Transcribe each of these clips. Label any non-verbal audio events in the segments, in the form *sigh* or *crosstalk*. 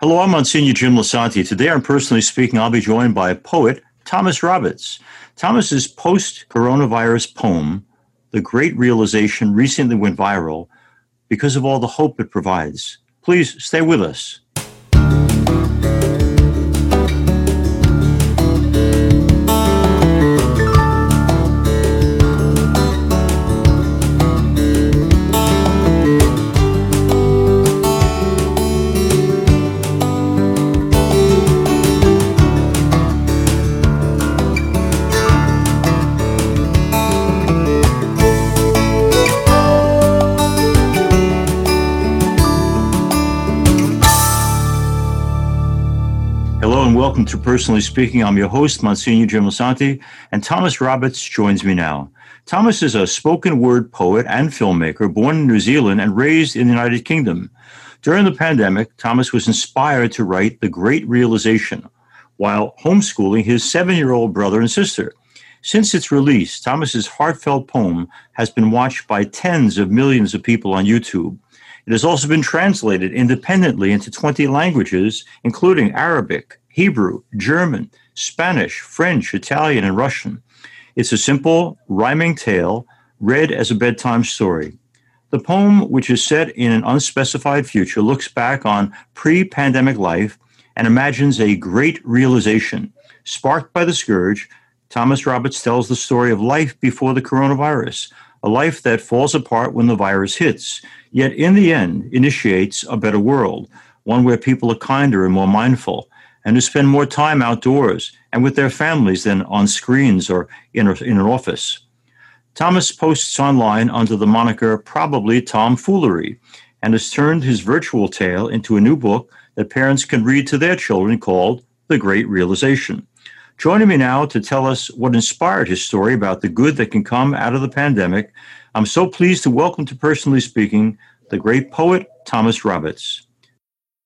Hello, I'm Monsignor Jim Lisante. Today, I'm personally speaking. I'll be joined by poet Tomos Roberts. Tomos's post coronavirus poem, The Great Realization, recently went viral because of all the hope it provides. Please stay with us. Welcome to Personally Speaking. I'm your host, Monsignor Jim Lisante, and Tomos Roberts joins me now. Tomos is a spoken word poet and filmmaker born in New Zealand and raised in the United Kingdom. During the pandemic, Tomos was inspired to write The Great Realization while homeschooling his seven year old brother and sister. Since its release, Tomos's heartfelt poem has been watched by tens of millions of people on YouTube. It has also been translated independently into 20 languages, including Arabic, Hebrew, German, Spanish, French, Italian, and Russian. It's a simple, rhyming tale read as a bedtime story. The poem, which is set in an unspecified future, looks back on pre pandemic life and imagines a great realization. Sparked by the scourge, Tomos Roberts tells the story of life before the coronavirus, a life that falls apart when the virus hits, yet in the end initiates a better world, one where people are kinder and more mindful and who spend more time outdoors and with their families than on screens or in, a, in an office. Tomos posts online under the moniker Probably Tomfoolery and has turned his virtual tale into a new book that parents can read to their children called The Great Realization. Joining me now to tell us what inspired his story about the good that can come out of the pandemic, I'm so pleased to welcome to Personally Speaking the great poet Tomos Roberts.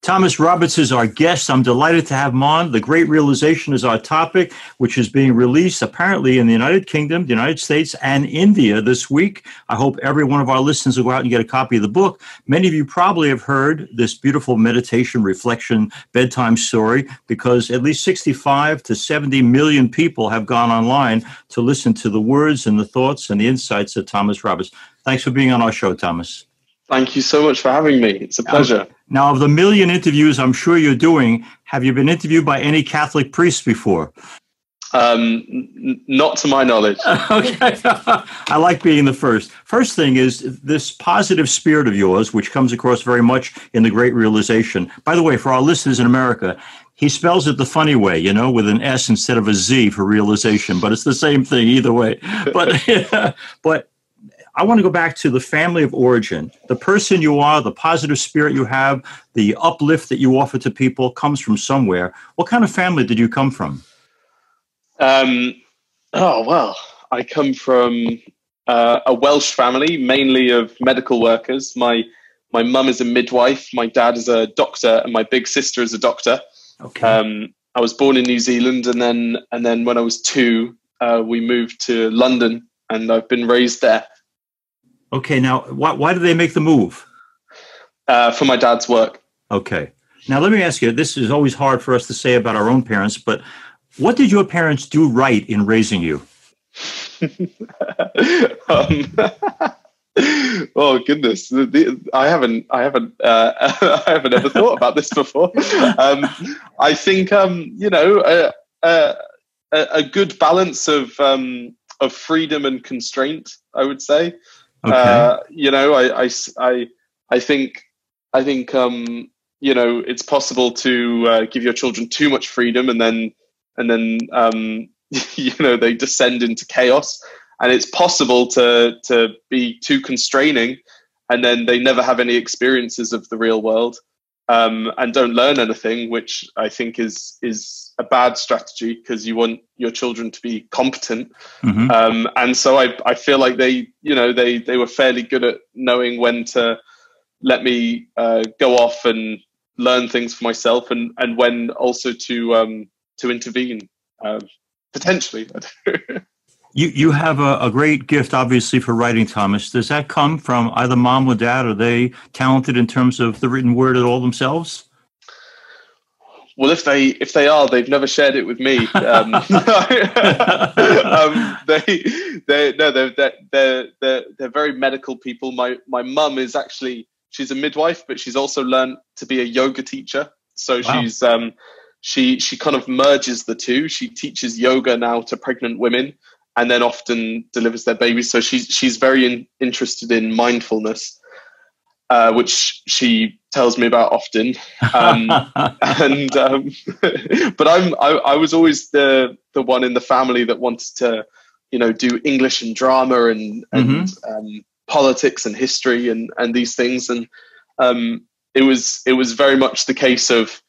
Tomos Roberts is our guest. I'm delighted to have him on. The Great Realization is our topic, which is being released apparently in the United Kingdom, the United States, and India this week. I hope every one of our listeners will go out and get a copy of the book. Many of you probably have heard this beautiful meditation, reflection, bedtime story because at least 65 to 70 million people have gone online to listen to the words and the thoughts and the insights of Tomos Roberts. Thanks for being on our show, Tomos. Thank you so much for having me. It's a pleasure. Now, of the million interviews I'm sure you're doing, have you been interviewed by any Catholic priests before? Um, n- not to my knowledge. *laughs* okay. I like being the first. First thing is this positive spirit of yours, which comes across very much in the Great Realization. By the way, for our listeners in America, he spells it the funny way, you know, with an S instead of a Z for realization, but it's the same thing either way. But, *laughs* but I want to go back to the family of origin. The person you are, the positive spirit you have, the uplift that you offer to people comes from somewhere. What kind of family did you come from? Um, oh, well, I come from uh, a Welsh family, mainly of medical workers. My my mum is a midwife, my dad is a doctor, and my big sister is a doctor. Okay. Um, I was born in New Zealand, and then and then when I was two, uh, we moved to London, and I've been raised there. Okay, now why, why did they make the move? Uh, for my dad's work. Okay. Now let me ask you. This is always hard for us to say about our own parents, but what did your parents do right in raising you? *laughs* um, *laughs* oh goodness, I haven't, I haven't, uh, *laughs* I haven't ever thought about this before. Um, I think, um, you know, a, a, a, good balance of um, of freedom and constraint. I would say. Uh, you know, I, I, I, I think, I think, um, you know, it's possible to uh, give your children too much freedom, and then, and then, um, *laughs* you know, they descend into chaos. And it's possible to to be too constraining, and then they never have any experiences of the real world um, and don't learn anything, which I think is is a bad strategy because you want your children to be competent. Mm-hmm. Um, and so I, I feel like they, you know, they they were fairly good at knowing when to let me uh, go off and learn things for myself, and and when also to um, to intervene uh, potentially. *laughs* You you have a, a, great gift, obviously, for writing, Tomos. Does that come from either mom or dad? Are they talented in terms of the written word at all themselves? well, if they if they are, they've never shared it with me. Um, *laughs* *laughs* um, they they no they're, they're they're they're very medical people. My my mum is actually she's a midwife, but she's also learned to be a yoga teacher. So wow. she's um she she kind of merges the two. She teaches yoga now to pregnant women, and then often delivers their babies. So she's she's very in, interested in mindfulness uh, which she tells me about often. Um, *laughs* and um, *laughs* but I'm I, I, was always the the one in the family that wanted to, you know, do English and drama and and mm-hmm. um, politics and history and and these things. And um, it was it was very much the case of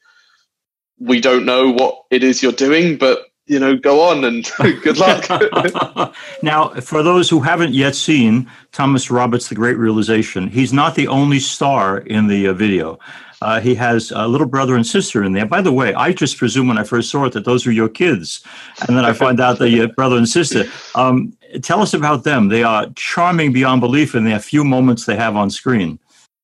we don't know what it is you're doing, but you know, go on and *laughs* good luck. *laughs* now, for those who haven't yet seen Tomos Roberts' The Great Realization, he's not the only star in the uh, video. Uh, he has a little brother and sister in there. By the way, I just presumed when I first saw it that those were your kids. And then I find out that your brother and sister. Um, tell us about them. They are charming beyond belief in the few moments they have on screen.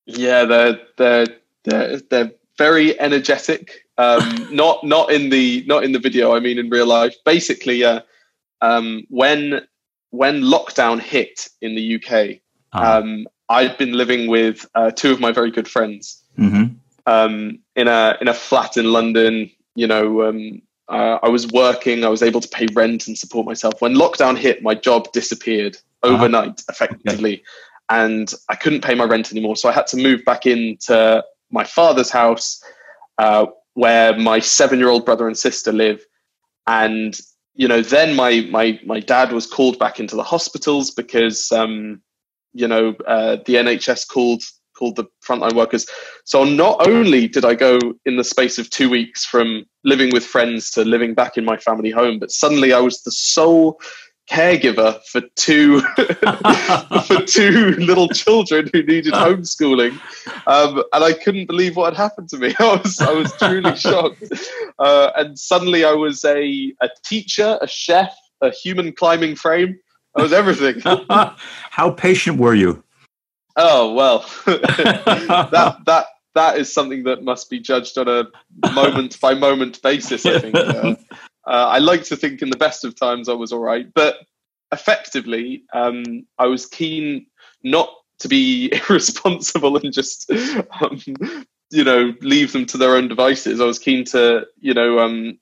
Yeah, they're, they're, they're, they're very energetic um, not not in the not in the video. I mean, in real life. Basically, uh, um, when when lockdown hit in the UK, uh-huh. um, I'd been living with uh, two of my very good friends mm-hmm. um, in a in a flat in London. You know, um, uh, I was working. I was able to pay rent and support myself. When lockdown hit, my job disappeared uh-huh. overnight, effectively, okay. and I couldn't pay my rent anymore. So I had to move back into my father's house. Uh, where my seven year old brother and sister live. And, you know, then my, my, my dad was called back into the hospitals because, um, you know, uh, the NHS called called the frontline workers. So not only did I go in the space of two weeks from living with friends to living back in my family home, but suddenly I was the sole caregiver for two *laughs* for two little children who needed homeschooling, um, and I couldn't believe what had happened to me. *laughs* I was I was truly *laughs* shocked, uh, and suddenly I was a a teacher, a chef, a human climbing frame. I was everything. How patient were you? Oh well, that that that is something that must be judged on a moment by moment basis. I think. Uh, uh, I like to think in the best of times I was all right, but effectively, um, I was keen not to be *laughs* irresponsible and just, um, you know, leave them to their own devices. I was keen to, you know, um,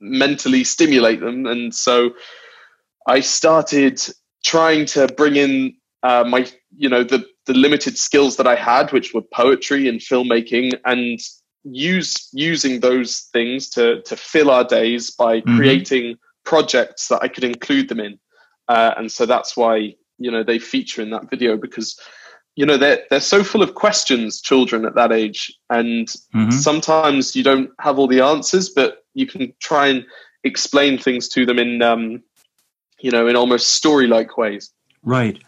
mentally stimulate them, and so I started trying to bring in uh, my, you know, the the limited skills that I had, which were poetry and filmmaking, and use using those things to to fill our days by mm-hmm. creating projects that I could include them in. Uh, and so that's why you know they feature in that video because you know they're they're so full of questions children at that age and mm-hmm. sometimes you don't have all the answers but you can try and explain things to them in um, you know in almost story like ways right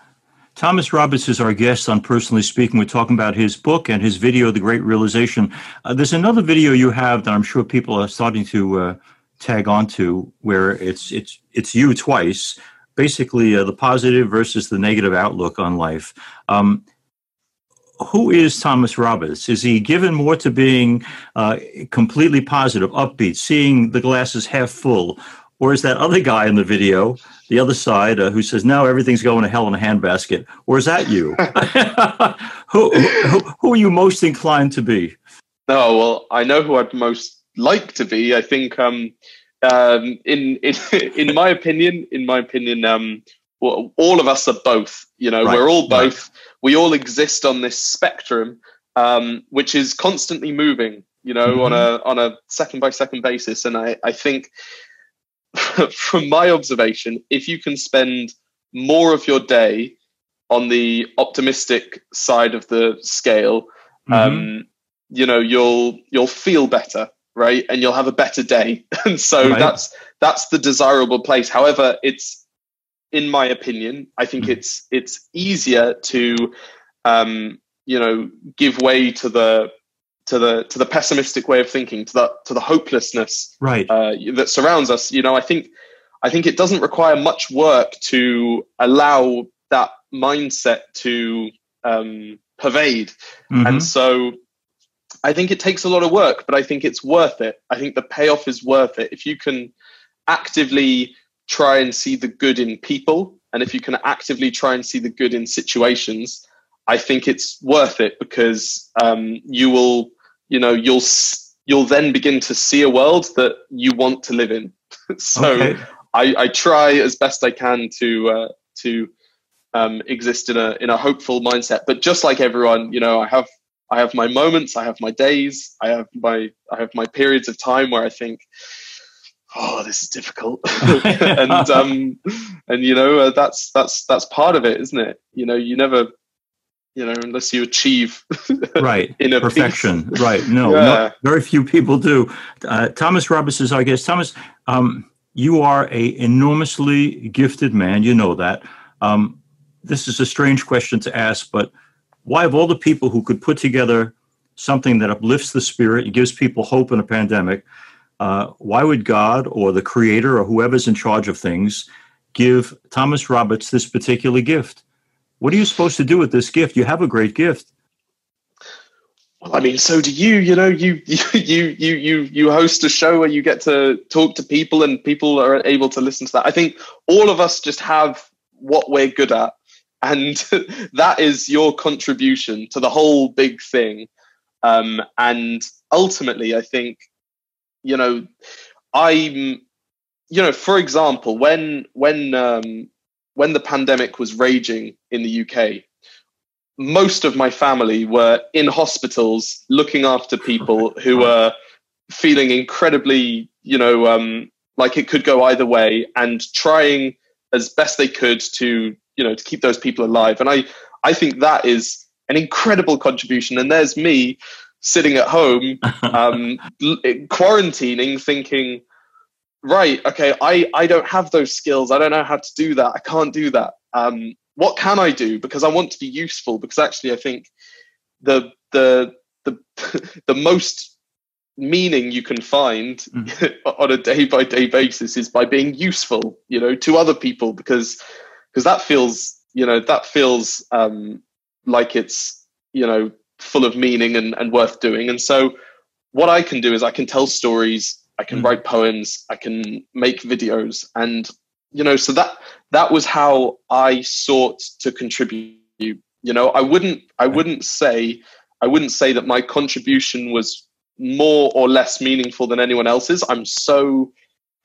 Tomos Roberts is our guest on Personally Speaking. We're talking about his book and his video, The Great Realization. Uh, there's another video you have that I'm sure people are starting to uh, tag onto, where it's it's it's you twice, basically uh, the positive versus the negative outlook on life. Um, who is Tomos Roberts? Is he given more to being uh, completely positive, upbeat, seeing the glasses half full, or is that other guy in the video, the other side, uh, who says, no, everything's going to hell in a handbasket? Or is that you? *laughs* who, who, who, are you most inclined to be? Oh, well, I know who I'd most like to be. I think, um, um, in, in, *laughs* in my opinion, in my opinion, um, well, all of us are both. You know, right. we're all both. Right. We all exist on this spectrum, um, which is constantly moving. You know, mm-hmm. on a on a second by second basis, and I I think *laughs* from my observation, if you can spend more of your day on the optimistic side of the scale, mm-hmm. um, you know, you'll you'll feel better, right? And you'll have a better day. *laughs* and so right. that's that's the desirable place. However, it's in my opinion, I think mm-hmm. it's it's easier to um, you know give way to the to the to the pessimistic way of thinking, to the to the hopelessness right. uh, that surrounds us. You know, I think I think it doesn't require much work to allow that mindset to um, pervade, mm-hmm. and so I think it takes a lot of work, but I think it's worth it. I think the payoff is worth it. If you can actively try and see the good in people, and if you can actively try and see the good in situations, I think it's worth it because um, you will, you know, you'll you'll then begin to see a world that you want to live in. *laughs* so okay. I, I, try as best I can to uh, to um, exist in a in a hopeful mindset. But just like everyone, you know, I have I have my moments, I have my days, I have my I have my periods of time where I think, oh, this is difficult, *laughs* *laughs* and um, and you know uh, that's that's that's part of it, isn't it? You know, you never, you know, unless you achieve *laughs* right in perfection, peace. right? No, yeah. very few people do. Uh, Tomos Roberts is our guest. Tomos, um, you are a enormously gifted man. You know that. Um, this is a strange question to ask, but why of all the people who could put together something that uplifts the spirit and gives people hope in a pandemic, uh, why would God or the creator or whoever's in charge of things give Tomos Roberts this particular gift? What are you supposed to do with this gift? You have a great gift. Well, I mean, so do you. You know, *laughs* you you you you you host a show where you get to talk to people, and people are able to listen to that. I think all of us just have what we're good at, and *laughs* that is your contribution to the whole big thing um, and ultimately i think you know i'm you know for example when when um, when the pandemic was raging in the uk most of my family were in hospitals looking after people *laughs* who were feeling incredibly you know um, like it could go either way and trying as best they could to you know to keep those people alive. And i i think that is an incredible contribution. And there's me sitting at home *laughs* um, quarantining thinking right okay i i don't have those skills i don't know how to do that i can't do that. Um, what can i do? Because i want to be useful because actually i think the the the *laughs* the most meaning you can find mm. *laughs* on a day by day basis is by being useful you know to other people because because that feels you know that feels um, like it's you know full of meaning and, and worth doing. And so what i can do is i can tell stories i can mm. write poems i can make videos and you know so that that was how i sought to contribute you know i wouldn't i wouldn't say i wouldn't say that my contribution was more or less meaningful than anyone else's i'm so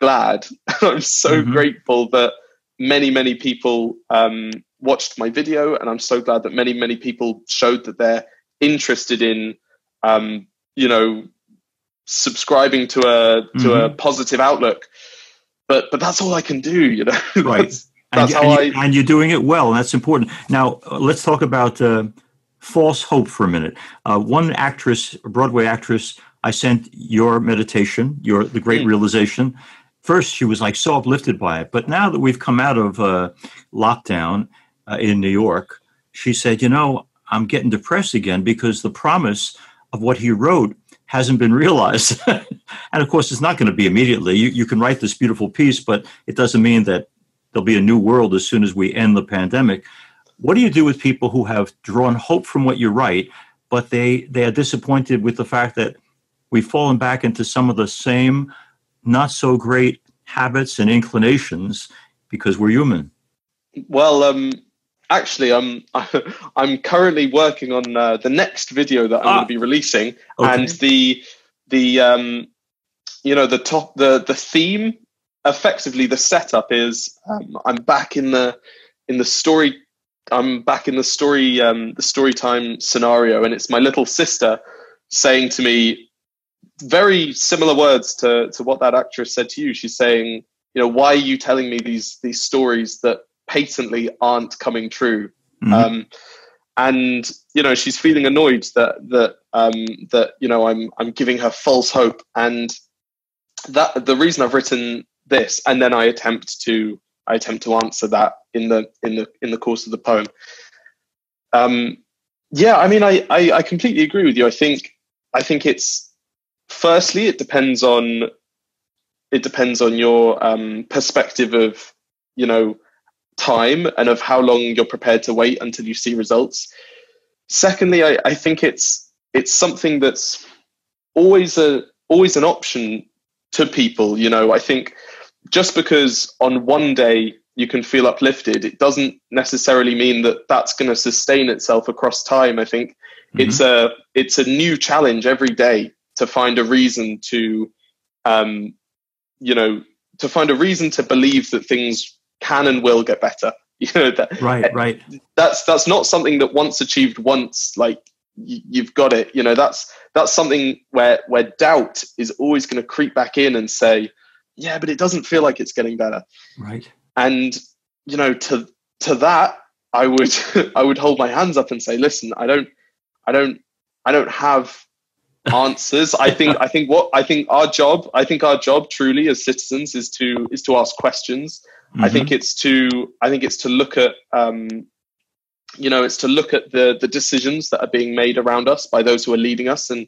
glad *laughs* i'm so mm-hmm. grateful that many, many people um, watched my video, and I'm so glad that many, many people showed that they're interested in, um, you know, subscribing to a to mm-hmm. a positive outlook. But but that's all I can do, you know. *laughs* Right. that's, that's and, how and, I, and you're doing it well, and that's important. Now let's talk about uh, false hope for a minute. Uh, one actress, a Broadway actress, I sent your meditation, your the Great mm. Realization, first she was like so uplifted by it but now that we've come out of uh, lockdown uh, in new york she said you know i'm getting depressed again because the promise of what he wrote hasn't been realized. *laughs* And of course it's not going to be immediately. You, you can write this beautiful piece but it doesn't mean that there'll be a new world as soon as we end the pandemic. What do you do with people who have drawn hope from what you write but they they are disappointed with the fact that we've fallen back into some of the same not so great habits and inclinations because we're human? Well, um, actually, I'm *laughs* I'm currently working on uh, the next video that I'm ah, going to be releasing, okay. and the the um, you know the top the the theme effectively the setup is um, I'm back in the in the story I'm back in the story um, the story time scenario, and it's my little sister saying to me, very similar words to to what that actress said to you. She's saying, you know, why are you telling me these these stories that patently aren't coming true? Mm-hmm. Um, and you know, she's feeling annoyed that that um, that you know I'm I'm giving her false hope, and that the reason I've written this, and then I attempt to I attempt to answer that in the in the in the course of the poem. Um, yeah, I mean, I, I I completely agree with you. I think I think it's firstly, it depends on it depends on your um, perspective of you know time and of how long you're prepared to wait until you see results. Secondly, I, I think it's it's something that's always a always an option to people. You know, I think just because on one day you can feel uplifted, it doesn't necessarily mean that that's going to sustain itself across time. I think mm-hmm. it's a it's a new challenge every day to find a reason to, um, you know, to find a reason to believe that things can and will get better. *laughs* You know that right, eh, right. That's that's not something that once achieved once, like you've got it. You know that's that's something where where doubt is always going to creep back in and say, yeah, but it doesn't feel like it's getting better. Right. And you know to to that I would *laughs* I would hold my hands up and say, listen, I don't I don't I don't have *laughs* answers. I think I think what I think our job I think our job truly as citizens is to is to ask questions. Mm-hmm. I think it's to I think it's to look at um, you know it's to look at the the decisions that are being made around us by those who are leading us and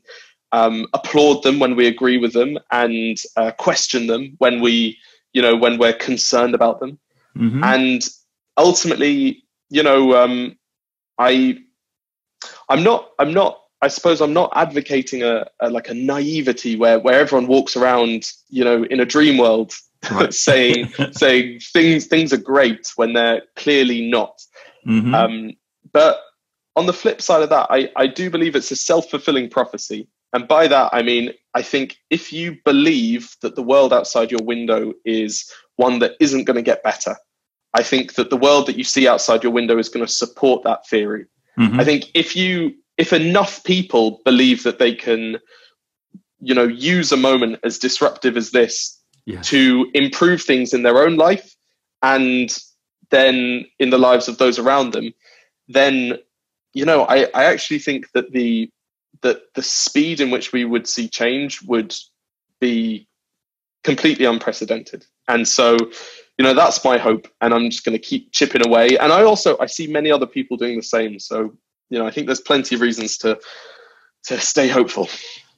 um, applaud them when we agree with them and uh, question them when we you know when we're concerned about them mm-hmm. and ultimately you know um, I I'm not I'm not I suppose I'm not advocating a, a, like a naivety where where everyone walks around, you know, in a dream world, right. *laughs* saying *laughs* saying things things are great when they're clearly not. Mm-hmm. Um, but on the flip side of that, I, I do believe it's a self fulfilling prophecy, and by that I mean I think if you believe that the world outside your window is one that isn't going to get better, I think that the world that you see outside your window is going to support that theory. Mm-hmm. I think if you if enough people believe that they can you know use a moment as disruptive as this yes. to improve things in their own life and then in the lives of those around them then you know i, I actually think that the that the speed in which we would see change would be completely unprecedented and so you know that's my hope and i'm just going to keep chipping away and i also i see many other people doing the same so you know, I think there's plenty of reasons to to stay hopeful.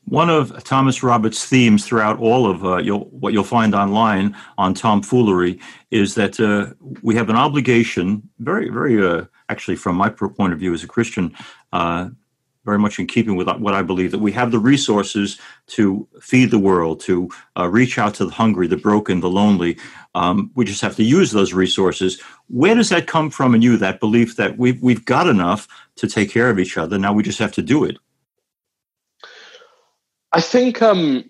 One of Tomos Roberts' themes throughout all of uh, you'll, what you'll find online on tomfoolery is that uh, we have an obligation, very, very, uh, actually, from my point of view as a Christian, uh, very much in keeping with what I believe, that we have the resources to feed the world, to uh, reach out to the hungry, the broken, the lonely. Um, we just have to use those resources. Where does that come from in you, that belief that we've, we've got enough to take care of each other? Now we just have to do it. I think, um,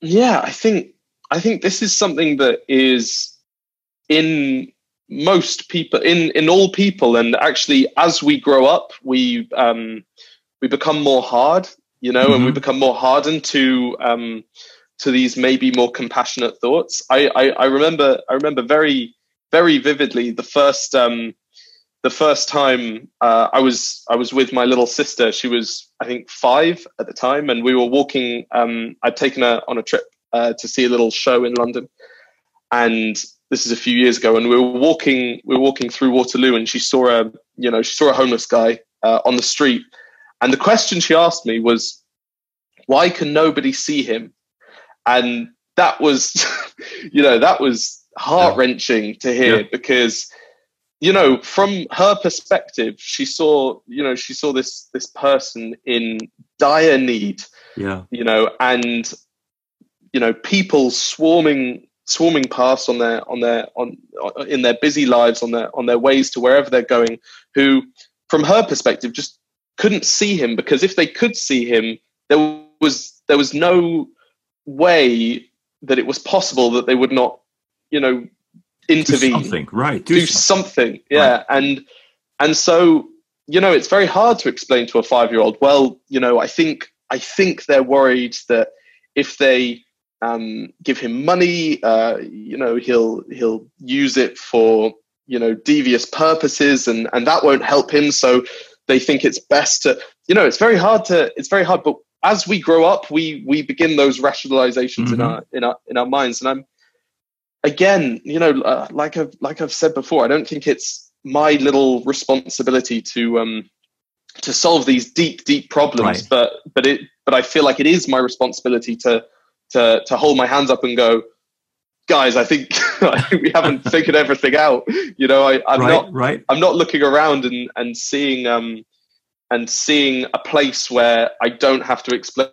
yeah, I think, I think this is something that is in most people in in all people and actually as we grow up we um we become more hard you know mm-hmm. and we mm-hmm. become more hardened to um to these maybe more compassionate thoughts I, I i remember i remember very very vividly the first um the first time uh, I was I was with my little sister. She was I think five at the time, and we were walking. Um, I'd taken her on a trip uh, to see a little show in London, and this is a few years ago, and we were walking we were walking through Waterloo, and she saw a you know she saw a homeless guy uh, on the street, and the question she asked me was, "Why can nobody see him?" And that was, *laughs* you know, that was heart wrenching to hear yeah. because you know from her perspective she saw you know she saw this this person in dire need yeah. you know and you know people swarming swarming past on their on their on in their busy lives on their on their ways to wherever they're going who from her perspective just couldn't see him because if they could see him there was there was no way that it was possible that they would not you know intervene do something right do, do something. something. yeah right. and and so you know it's very hard to explain to a 5 year old well you know i think i think they're worried that if they um, give him money. Uh, you know, he'll he'll use it for you know devious purposes, and and that won't help him. So they think it's best to you know it's very hard to it's very hard. But as we grow up, we we begin those rationalizations mm-hmm. in our in our in our minds. And I'm again, you know, uh, like I've like I've said before, I don't think it's my little responsibility to um to solve these deep deep problems, right. but but it but I feel like it is my responsibility to to to hold my hands up and go, guys, I think, *laughs* I think we haven't *laughs* figured everything out. You know, I, am right, not right. I'm not looking around and and seeing um and seeing a place where I don't have to explain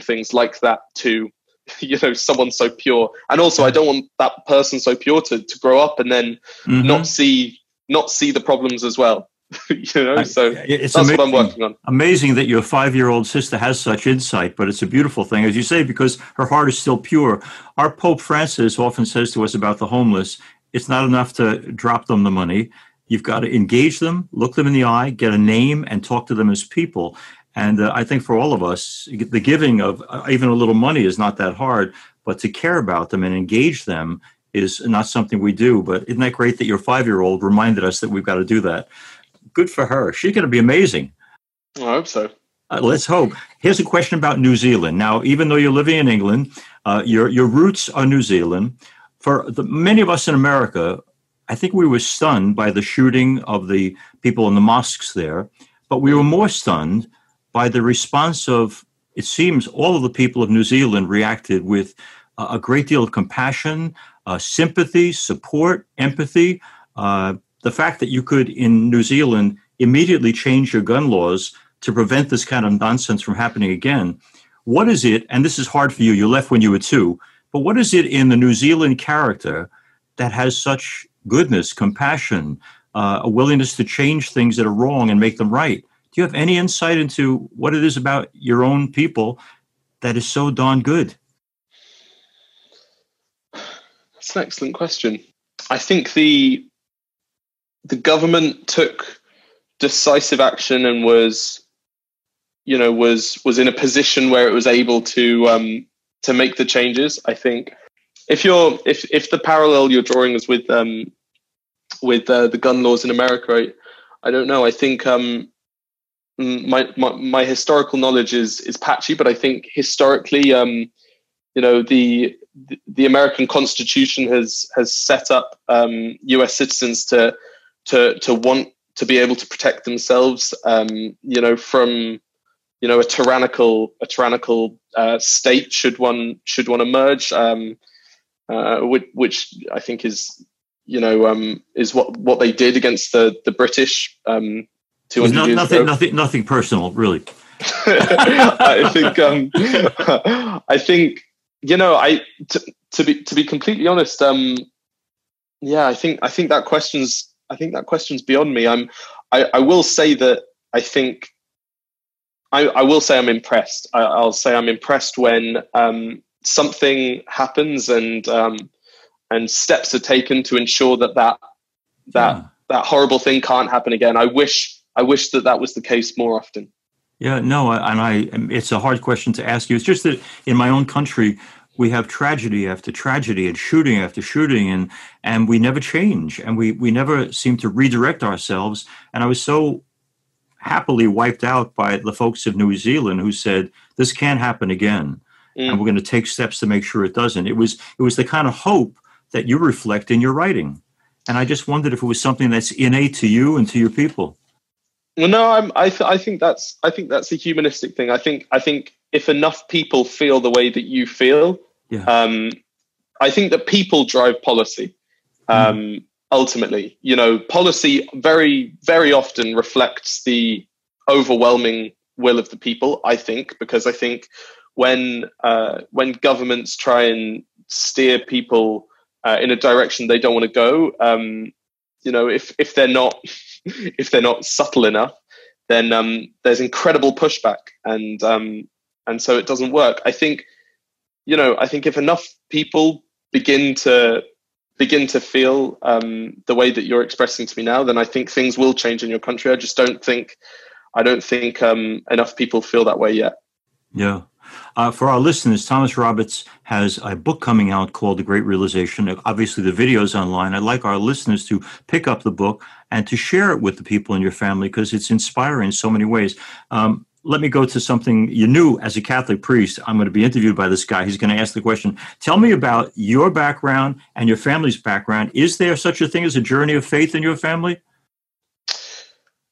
things like that to *laughs* you know someone so pure. And also i don't want that person so pure to, to grow up and then mm-hmm. not see not see the problems as well *laughs* you know? So it's that's amazing, what i'm working on. amazing that your five-year-old sister has such insight but it's a beautiful thing as you say because her heart is still pure. Our pope francis often says to us about the homeless it's not enough to drop them the money. You've got to engage them look them in the eye get a name and talk to them as people and uh, I think for all of us, the giving of uh, even a little money is not that hard, but to care about them and engage them is not something we do. But isn't that great that your five year old reminded us that we've got to do that? Good for her. She's going to be amazing. I hope so. Uh, let's hope. Here's a question about New Zealand. Now, even though you're living in England, uh, your your roots are New Zealand. For the, many of us in America, I think we were stunned by the shooting of the people in the mosques there, but we were more stunned by the response of, it seems, all of the people of New Zealand reacted with a great deal of compassion, uh, sympathy, support, empathy. Uh, the fact that you could, in New Zealand, immediately change your gun laws to prevent this kind of nonsense from happening again. What is it, and this is hard for you, you left when you were two, but what is it in the New Zealand character that has such goodness, compassion, uh, a willingness to change things that are wrong and make them right? You have any insight into what it is about your own people that is so darn good? That's an excellent question. I think the the government took decisive action and was you know was was in a position where it was able to um to make the changes i think if you're if if the parallel you're drawing is with um with uh, the gun laws in america I, I don't know i think um my, my, my historical knowledge is is patchy, but I think historically, um, you know, the the American Constitution has has set up um, U.S. citizens to to to want to be able to protect themselves, um, you know, from you know a tyrannical a tyrannical uh, state should one should one emerge, um, uh, which, which, I think is you know um, is what what they did against the the British um, not, nothing, nothing, nothing personal, really. *laughs* I think, um, *laughs* I think, you know, I to, to be to be completely honest, um, yeah, I think I think that question's I think that question's beyond me. I'm, I, I will say that I think, I, I will say I'm impressed. I, will say I'm impressed when um, something happens and um, and steps are taken to ensure that that that yeah. that horrible thing can't happen again. I wish I wish that that was the case more often. Yeah, no, and I, it's a hard question to ask you. It's just that in my own country, we have tragedy after tragedy and shooting after shooting, and and we never change, and we we never seem to redirect ourselves. And I was so happily wiped out by the folks of New Zealand who said this can't happen again, mm. and we're going to take steps to make sure it doesn't. It was it was the kind of hope that you reflect in your writing, and I just wondered if it was something that's innate to you and to your people. Well, no, I'm, I, th- I think that's I think that's a humanistic thing. I think I think if enough people feel the way that you feel, yeah. um, I think that people drive policy. Hmm. Um, mm. Ultimately, you know, policy very very often reflects the overwhelming will of the people. I think because I think when uh, when governments try and steer people uh, in a direction they don't want to go, um, you know, if if they're not *laughs* if they're not subtle enough, then um, there's incredible pushback, and um, and so it doesn't work. I think, you know, I think if enough people begin to begin to feel um, the way that you're expressing to me now, then I think things will change in your country. I just don't think, I don't think um, enough people feel that way yet. Yeah. Uh, for our listeners, Tomos Roberts has a book coming out called The Great Realization. Obviously, the video is online. I'd like our listeners to pick up the book and to share it with the people in your family because it's inspiring in so many ways. Um, let me go to something you knew as a Catholic priest. I'm going to be interviewed by this guy. He's going to ask the question Tell me about your background and your family's background. Is there such a thing as a journey of faith in your family?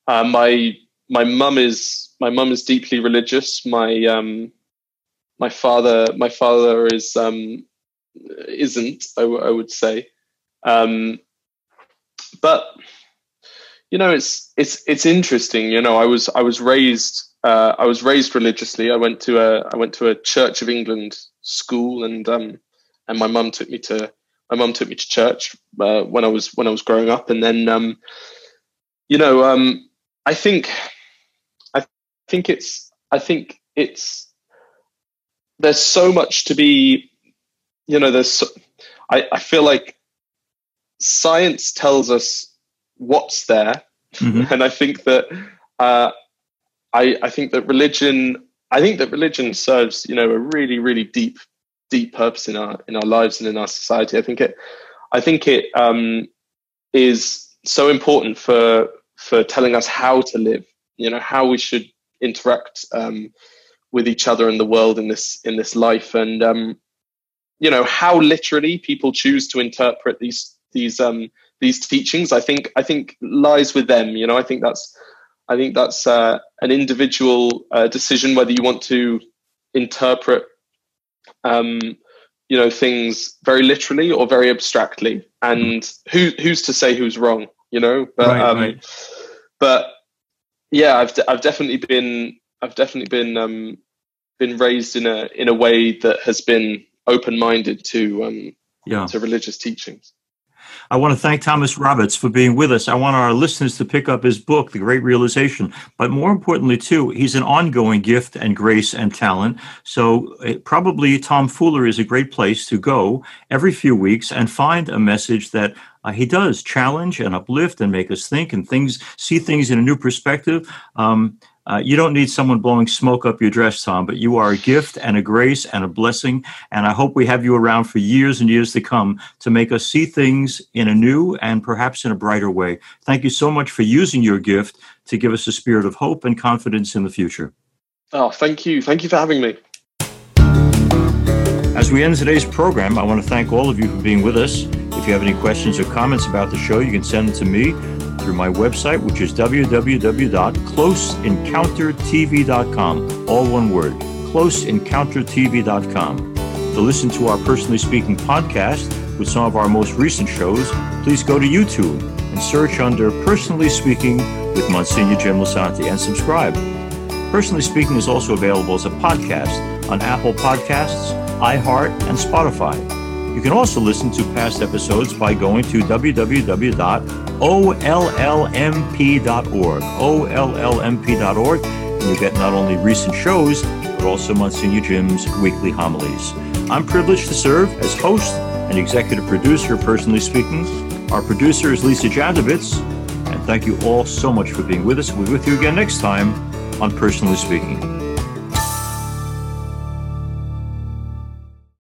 Uh, my my mum is my mum is deeply religious. My um, my father my father is um, isn't I, w- I would say um, but you know, it's it's it's interesting. You know, I was I was raised uh, I was raised religiously. I went to a I went to a Church of England school, and um, and my mum took me to my mum took me to church uh, when I was when I was growing up, and then um, you know um, I think I think it's I think it's there's so much to be you know there's so, I, I feel like science tells us what's there mm-hmm. and I think that uh, I I think that religion I think that religion serves you know a really really deep deep purpose in our in our lives and in our society. I think it I think it um, is so important for for telling us how to live. You know how we should interact um, with each other and the world in this in this life, and um, you know how literally people choose to interpret these these um, these teachings. I think I think lies with them. You know I think that's I think that's uh, an individual uh, decision whether you want to interpret um, you know things very literally or very abstractly and who who's to say who's wrong you know but right, um, right. but yeah i've i've definitely been i've definitely been um been raised in a in a way that has been open minded to um yeah. to religious teachings I want to thank Tomos Roberts for being with us. I want our listeners to pick up his book, The Great Realization. But more importantly, too, he's an ongoing gift and grace and talent. So it, probably Tom Fuller is a great place to go every few weeks and find a message that uh, he does challenge and uplift and make us think and things see things in a new perspective. Um, uh, you don't need someone blowing smoke up your dress, Tom, but you are a gift and a grace and a blessing. And I hope we have you around for years and years to come to make us see things in a new and perhaps in a brighter way. Thank you so much for using your gift to give us a spirit of hope and confidence in the future. Oh, thank you. Thank you for having me. As we end today's program, I want to thank all of you for being with us. If you have any questions or comments about the show, you can send them to me through my website, which is www.closeencountertv.com. All one word, closeencountertv.com. To listen to our Personally Speaking podcast with some of our most recent shows, please go to YouTube and search under Personally Speaking with Monsignor Jim Lisante and subscribe. Personally Speaking is also available as a podcast on Apple Podcasts, iHeart, and Spotify. You can also listen to past episodes by going to www.ollmp.org. ollmp.org. And you get not only recent shows, but also Monsignor Jim's weekly homilies. I'm privileged to serve as host and executive producer, personally speaking. Our producer is Lisa Jadovitz. And thank you all so much for being with us. We'll be with you again next time on Personally Speaking.